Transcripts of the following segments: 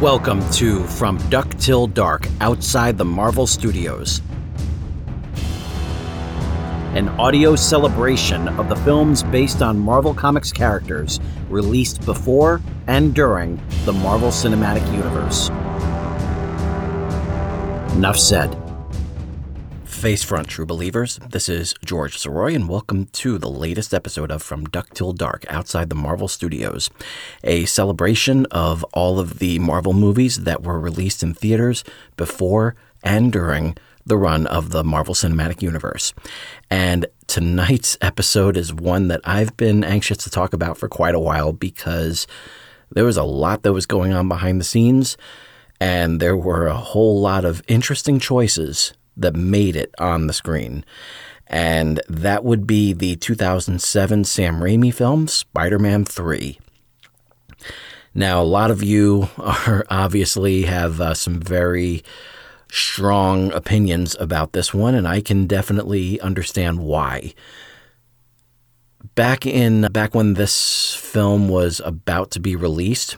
Welcome to From Duck Till Dark Outside the Marvel Studios, an audio celebration of the films based on Marvel Comics characters released before and during the Marvel Cinematic Universe. Enough said. Face front, true believers. This is George Soroy, and welcome to the latest episode of From Duck Till Dark Outside the Marvel Studios, a celebration of all of the Marvel movies that were released in theaters before and during the run of the Marvel Cinematic Universe. And tonight's episode is one that I've been anxious to talk about for quite a while because there was a lot that was going on behind the scenes, and there were a whole lot of interesting choices that made it on the screen. And that would be the 2007 Sam Raimi film, Spider Man 3. Now, a lot of you are obviously have uh, some very strong opinions about this one, and I can definitely understand why. Back in back when this film was about to be released,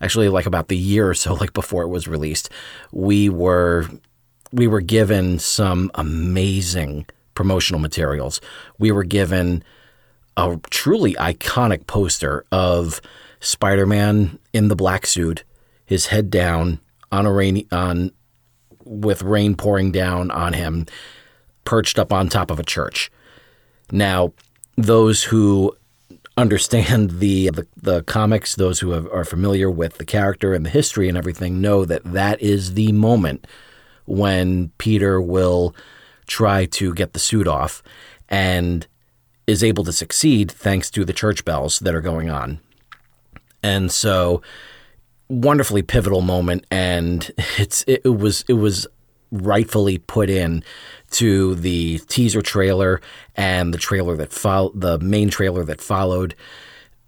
actually like about the year or so like before it was released, we were we were given some amazing promotional materials. We were given a truly iconic poster of Spider-Man in the black suit, his head down on a rainy on with rain pouring down on him, perched up on top of a church. Now, those who understand the the, the comics, those who have, are familiar with the character and the history and everything, know that that is the moment when Peter will try to get the suit off and is able to succeed thanks to the church bells that are going on. And so wonderfully pivotal moment and it's it, was it was rightfully put in to the teaser trailer and the trailer that followed the main trailer that followed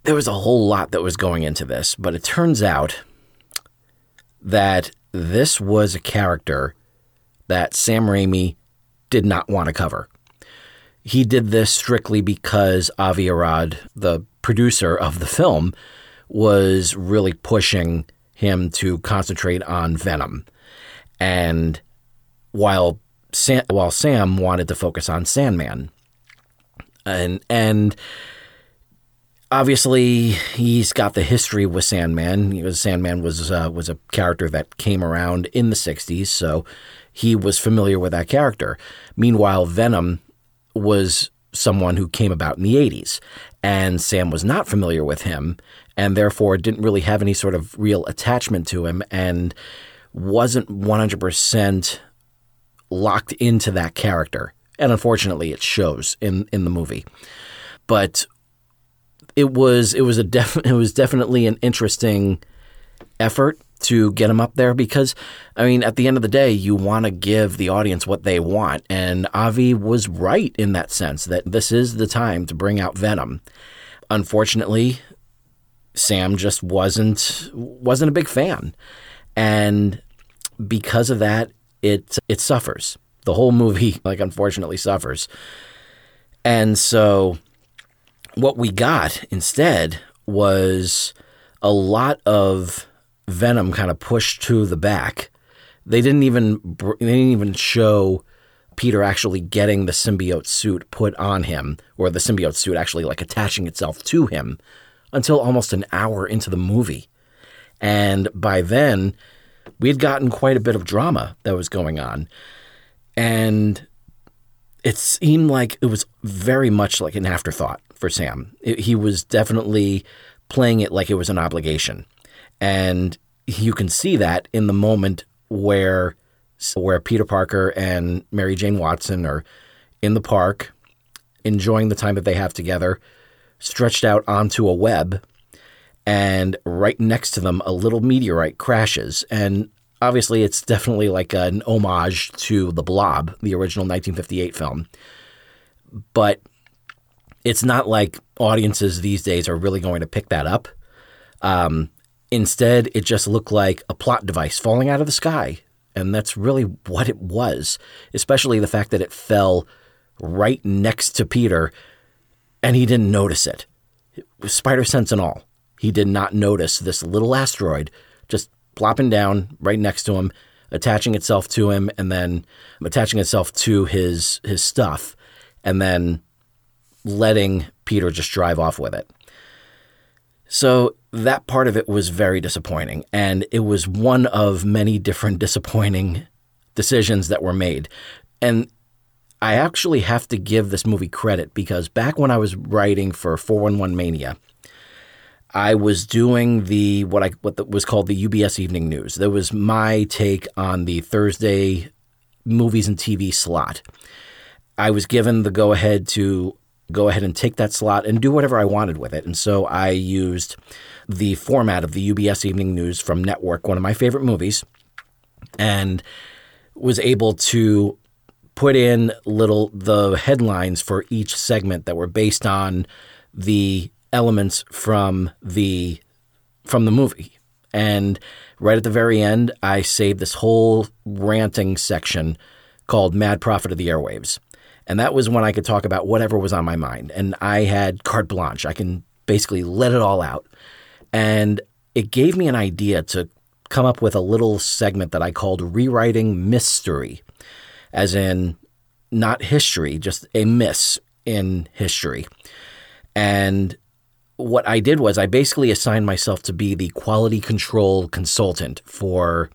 there was a whole lot that was going into this but it turns out that this was a character that Sam Raimi did not want to cover. He did this strictly because Avi Arad, the producer of the film, was really pushing him to concentrate on Venom. And while Sam, while Sam wanted to focus on Sandman. And and obviously he's got the history with Sandman. Was, Sandman was uh, was a character that came around in the 60s, so he was familiar with that character. Meanwhile, Venom was someone who came about in the 80s, and Sam was not familiar with him, and therefore didn't really have any sort of real attachment to him, and wasn't 100% locked into that character. And unfortunately, it shows in, in the movie. But it was it was a def- it was definitely an interesting effort to get him up there because I mean at the end of the day you want to give the audience what they want and Avi was right in that sense that this is the time to bring out Venom. Unfortunately, Sam just wasn't wasn't a big fan. And because of that it it suffers. The whole movie like unfortunately suffers. And so what we got instead was a lot of Venom kind of pushed to the back. They didn't even they didn't even show Peter actually getting the symbiote suit put on him, or the symbiote suit actually like attaching itself to him, until almost an hour into the movie. And by then, we had gotten quite a bit of drama that was going on. And it seemed like it was very much like an afterthought for Sam. It, he was definitely playing it like it was an obligation. And you can see that in the moment where where Peter Parker and Mary Jane Watson are in the park enjoying the time that they have together, stretched out onto a web, and right next to them a little meteorite crashes and obviously it's definitely like an homage to The Blob, the original 1958 film. But it's not like audiences these days are really going to pick that up. Um, Instead, it just looked like a plot device falling out of the sky. And that's really what it was, especially the fact that it fell right next to Peter and he didn't notice it. Spider sense and all. He did not notice this little asteroid just plopping down right next to him, attaching itself to him, and then attaching itself to his his stuff, and then letting Peter just drive off with it. So that part of it was very disappointing. And it was one of many different disappointing decisions that were made. And I actually have to give this movie credit because back when I was writing for 411 Mania, I was doing the what I what was called the UBS Evening News. That was my take on the Thursday movies and TV slot. I was given the go ahead to go ahead and take that slot and do whatever I wanted with it. And so I used the format of the UBS Evening News from Network, one of my favorite movies, and was able to put in little the headlines for each segment that were based on the elements from the from the movie. And right at the very end, I saved this whole ranting section called Mad Prophet of the Airwaves. And that was when I could talk about whatever was on my mind. And I had carte blanche. I can basically let it all out. And it gave me an idea to come up with a little segment that I called Rewriting Mystery, as in not history, just a miss in history. And what I did was I basically assigned myself to be the quality control consultant for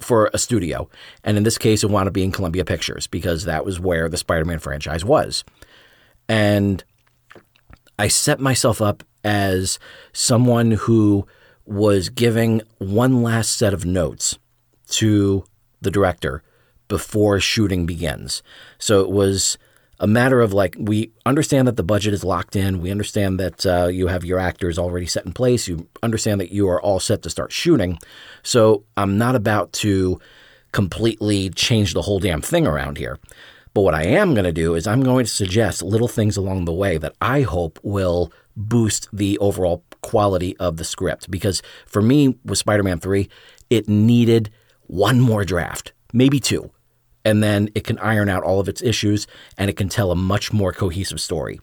for a studio. And in this case, it wound up being Columbia Pictures because that was where the Spider Man franchise was. And I set myself up as someone who was giving one last set of notes to the director before shooting begins. So it was a matter of like we understand that the budget is locked in. We understand that uh, you have your actors already set in place. You understand that you are all set to start shooting. So I'm not about to completely change the whole damn thing around here. But what I am going to do is I'm going to suggest little things along the way that I hope will boost the overall quality of the script. Because for me, with Spider Man 3, it needed one more draft, maybe two and then it can iron out all of its issues and it can tell a much more cohesive story.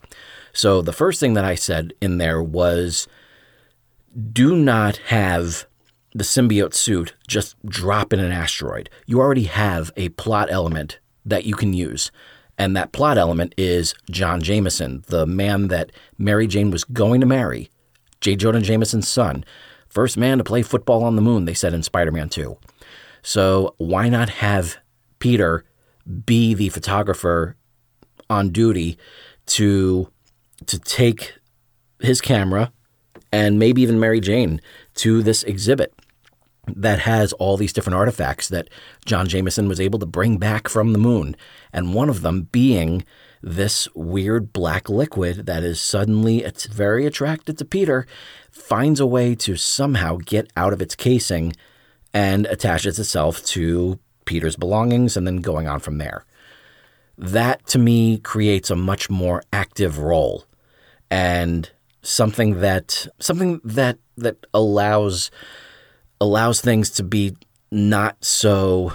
So the first thing that I said in there was do not have the symbiote suit just drop in an asteroid. You already have a plot element that you can use. And that plot element is John Jameson, the man that Mary Jane was going to marry, J. Jonah Jameson's son. First man to play football on the moon, they said in Spider Man 2. So why not have Peter be the photographer on duty to to take his camera and maybe even Mary Jane to this exhibit that has all these different artifacts that John Jameson was able to bring back from the moon, and one of them being this weird black liquid that is suddenly it's very attracted to Peter, finds a way to somehow get out of its casing and attaches itself to Peter's belongings and then going on from there. That to me creates a much more active role and something that something that that allows allows things to be not so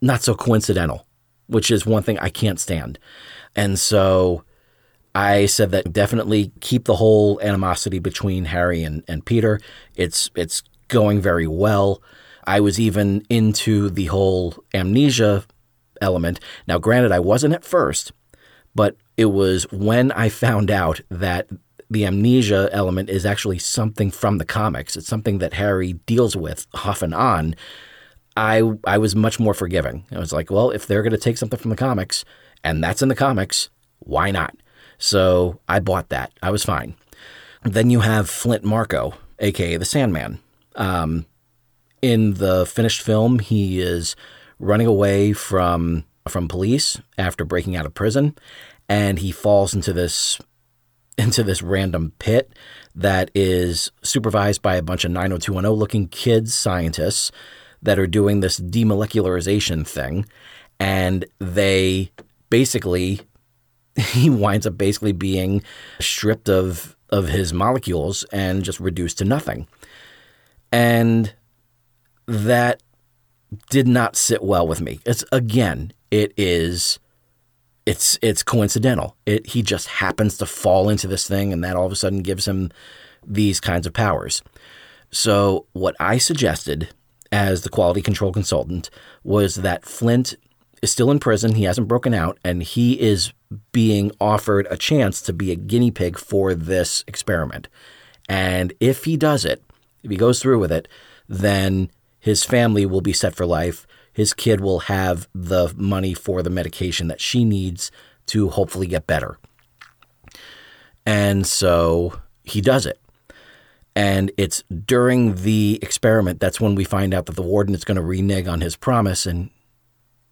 not so coincidental, which is one thing I can't stand. And so I said that definitely keep the whole animosity between Harry and, and Peter. It's it's going very well. I was even into the whole amnesia element. Now, granted, I wasn't at first, but it was when I found out that the amnesia element is actually something from the comics. It's something that Harry deals with off and on. I I was much more forgiving. I was like, well, if they're going to take something from the comics and that's in the comics, why not? So I bought that. I was fine. Then you have Flint Marko, aka the Sandman. Um, in the finished film, he is running away from from police after breaking out of prison, and he falls into this into this random pit that is supervised by a bunch of 90210 looking kids scientists that are doing this demolecularization thing and they basically he winds up basically being stripped of of his molecules and just reduced to nothing. And that did not sit well with me. It's again, it is it's it's coincidental. It he just happens to fall into this thing and that all of a sudden gives him these kinds of powers. So, what I suggested as the quality control consultant was that Flint is still in prison. He hasn't broken out, and he is being offered a chance to be a guinea pig for this experiment. And if he does it, if he goes through with it, then his family will be set for life. His kid will have the money for the medication that she needs to hopefully get better. And so he does it. And it's during the experiment that's when we find out that the warden is going to renege on his promise and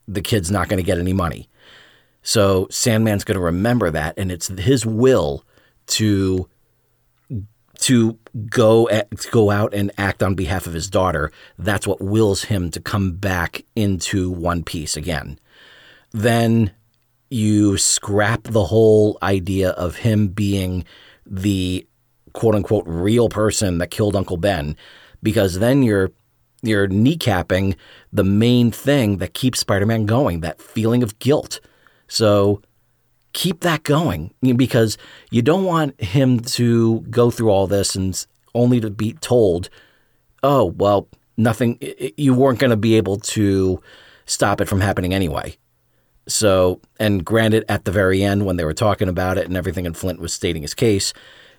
the kid's not going to get any money. So Sandman's going to remember that, and it's his will to to go at, go out and act on behalf of his daughter. That's what wills him to come back into One Piece again. Then you scrap the whole idea of him being the quote unquote real person that killed Uncle Ben, because then you're you're kneecapping the main thing that keeps Spider-Man going, that feeling of guilt. So keep that going because you don't want him to go through all this and only to be told, "Oh, well, nothing you weren't going to be able to stop it from happening anyway." So, and granted, at the very end, when they were talking about it and everything, and Flint was stating his case,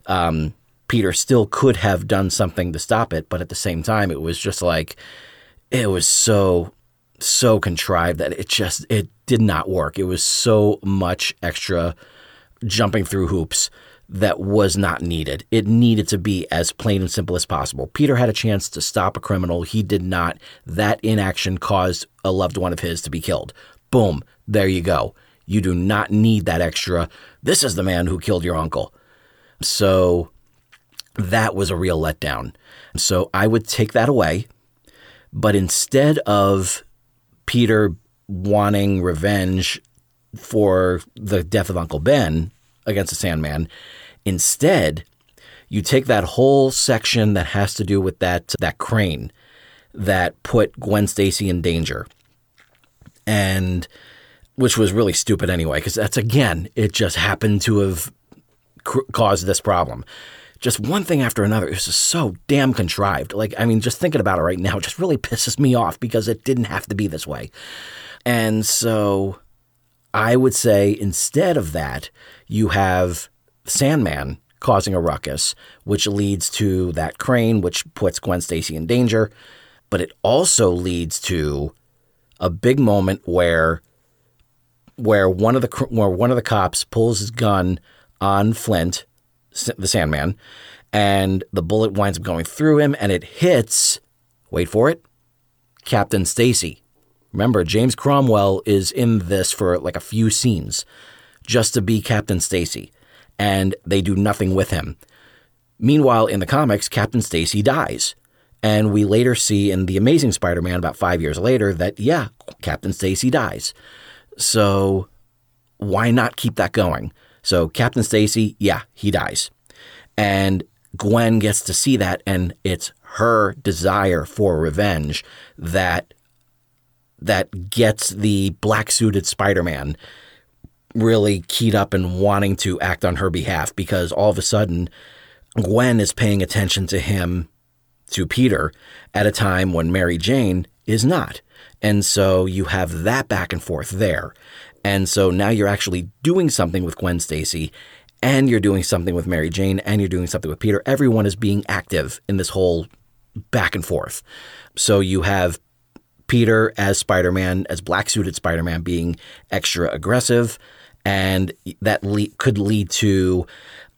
um, Peter still could have done something to stop it, but at the same time, it was just like it was so so contrived that it just it did not work. It was so much extra jumping through hoops that was not needed. It needed to be as plain and simple as possible. Peter had a chance to stop a criminal. He did not. That inaction caused a loved one of his to be killed. Boom. There you go. You do not need that extra. This is the man who killed your uncle. So that was a real letdown. So I would take that away. But instead of Peter wanting revenge for the death of Uncle Ben against the Sandman, instead, you take that whole section that has to do with that that crane that put Gwen Stacy in danger. And which was really stupid anyway, because that's again, it just happened to have cr- caused this problem just one thing after another. It was just so damn contrived. Like, I mean, just thinking about it right now just really pisses me off because it didn't have to be this way. And so I would say instead of that, you have Sandman causing a ruckus, which leads to that crane, which puts Gwen Stacy in danger. But it also leads to a big moment where where one of the where one of the cops pulls his gun on Flint the Sandman, and the bullet winds up going through him, and it hits. Wait for it, Captain Stacy. Remember, James Cromwell is in this for like a few scenes, just to be Captain Stacy, and they do nothing with him. Meanwhile, in the comics, Captain Stacy dies. And we later see in The Amazing Spider Man about five years later that, yeah, Captain Stacy dies. So why not keep that going? So Captain Stacy, yeah, he dies. And Gwen gets to see that and it's her desire for revenge that that gets the black suited Spider-Man really keyed up and wanting to act on her behalf because all of a sudden Gwen is paying attention to him to Peter at a time when Mary Jane is not. And so you have that back and forth there. And so now you're actually doing something with Gwen Stacy and you're doing something with Mary Jane and you're doing something with Peter. Everyone is being active in this whole back and forth. So you have Peter as Spider Man, as black suited Spider Man, being extra aggressive. And that le- could lead to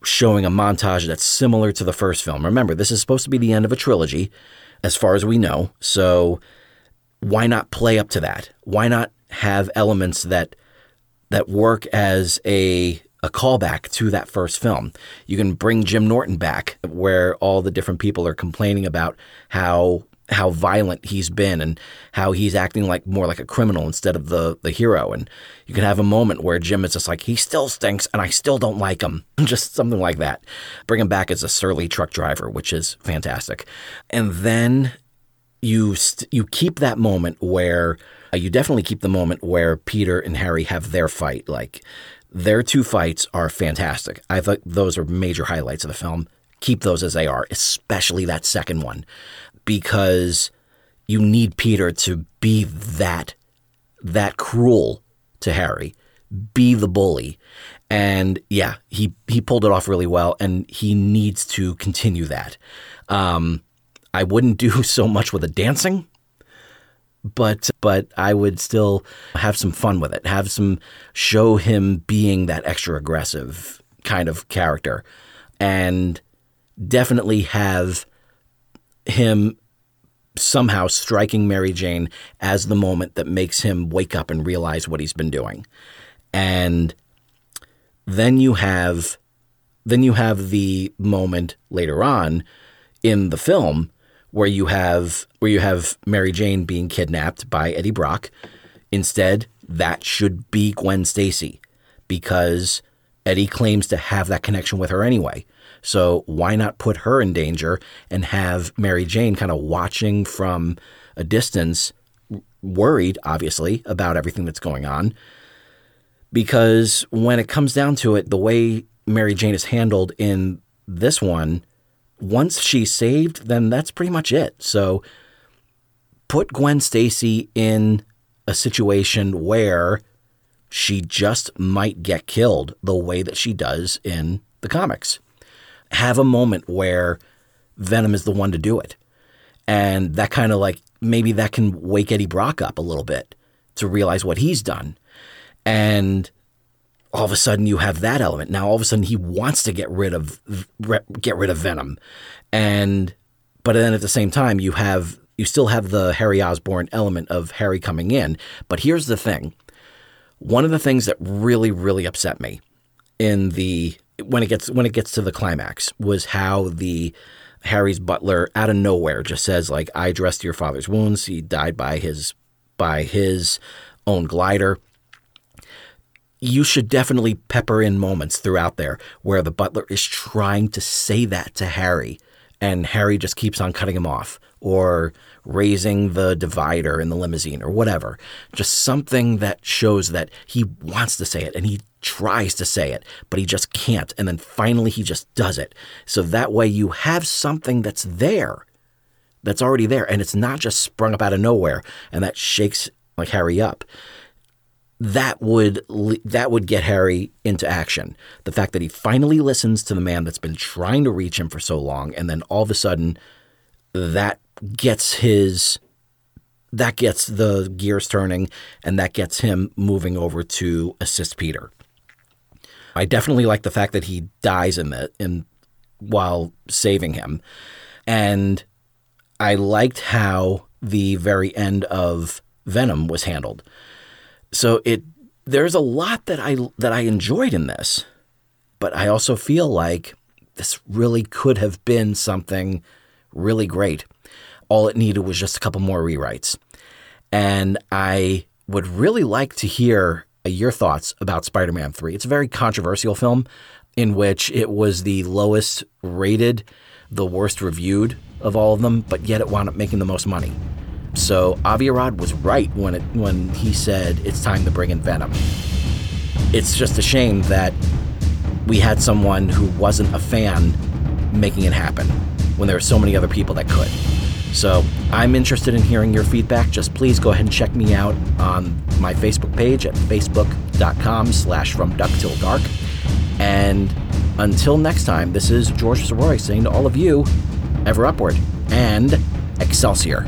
showing a montage that's similar to the first film. Remember, this is supposed to be the end of a trilogy, as far as we know. So why not play up to that? Why not have elements that that work as a a callback to that first film. You can bring Jim Norton back where all the different people are complaining about how how violent he's been and how he's acting like more like a criminal instead of the the hero. And you can have a moment where Jim is just like he still stinks and I still don't like him. Just something like that. Bring him back as a surly truck driver which is fantastic. And then you st- you keep that moment where uh, you definitely keep the moment where Peter and Harry have their fight. Like their two fights are fantastic. I thought those are major highlights of the film. keep those as they are, especially that second one, because you need Peter to be that that cruel to Harry, be the bully. And yeah, he he pulled it off really well, and he needs to continue that. Um, I wouldn't do so much with the dancing, but but I would still have some fun with it. Have some show him being that extra aggressive kind of character, and definitely have him somehow striking Mary Jane as the moment that makes him wake up and realize what he's been doing. And then you have then you have the moment later on in the film where you have where you have Mary Jane being kidnapped by Eddie Brock. Instead, that should be Gwen Stacy because Eddie claims to have that connection with her anyway. So why not put her in danger and have Mary Jane kind of watching from a distance, worried, obviously, about everything that's going on? Because when it comes down to it, the way Mary Jane is handled in this one, once she's saved, then that's pretty much it. So put Gwen Stacy in a situation where she just might get killed the way that she does in the comics have a moment where Venom is the one to do it. And that kind of like maybe that can wake Eddie Brock up a little bit to realize what he's done. And all of a sudden you have that element. Now all of a sudden he wants to get rid of get rid of Venom. And but then at the same time you have you still have the Harry Osborn element of Harry coming in. But here's the thing. One of the things that really really upset me in the when it gets when it gets to the climax was how the Harry's butler out of nowhere just says like I dressed your father's wounds. He died by his by his own glider. You should definitely pepper in moments throughout there where the butler is trying to say that to Harry and Harry just keeps on cutting him off or raising the divider in the limousine or whatever. Just something that shows that he wants to say it and he tries to say it, but he just can't. And then finally he just does it. So that way you have something that's there, that's already there, and it's not just sprung up out of nowhere and that shakes like Harry up. That would that would get Harry into action. The fact that he finally listens to the man that's been trying to reach him for so long, and then all of a sudden, that gets his that gets the gears turning, and that gets him moving over to assist Peter. I definitely like the fact that he dies in the in while saving him, and I liked how the very end of Venom was handled. So it there's a lot that I that I enjoyed in this, but I also feel like this really could have been something really great. All it needed was just a couple more rewrites. And I would really like to hear uh, your thoughts about Spider Man 3. It's a very controversial film in which it was the lowest rated, the worst reviewed of all of them, but yet it wound up making the most money. So Avi Arad was right when it when he said it's time to bring in Venom. It's just a shame that we had someone who wasn't a fan making it happen when there were so many other people that could. So I'm interested in hearing your feedback. Just please go ahead and check me out on my Facebook page at facebook.com slash from duck till dark. And until next time, this is George Soroy saying to all of you, ever upward and Excelsior.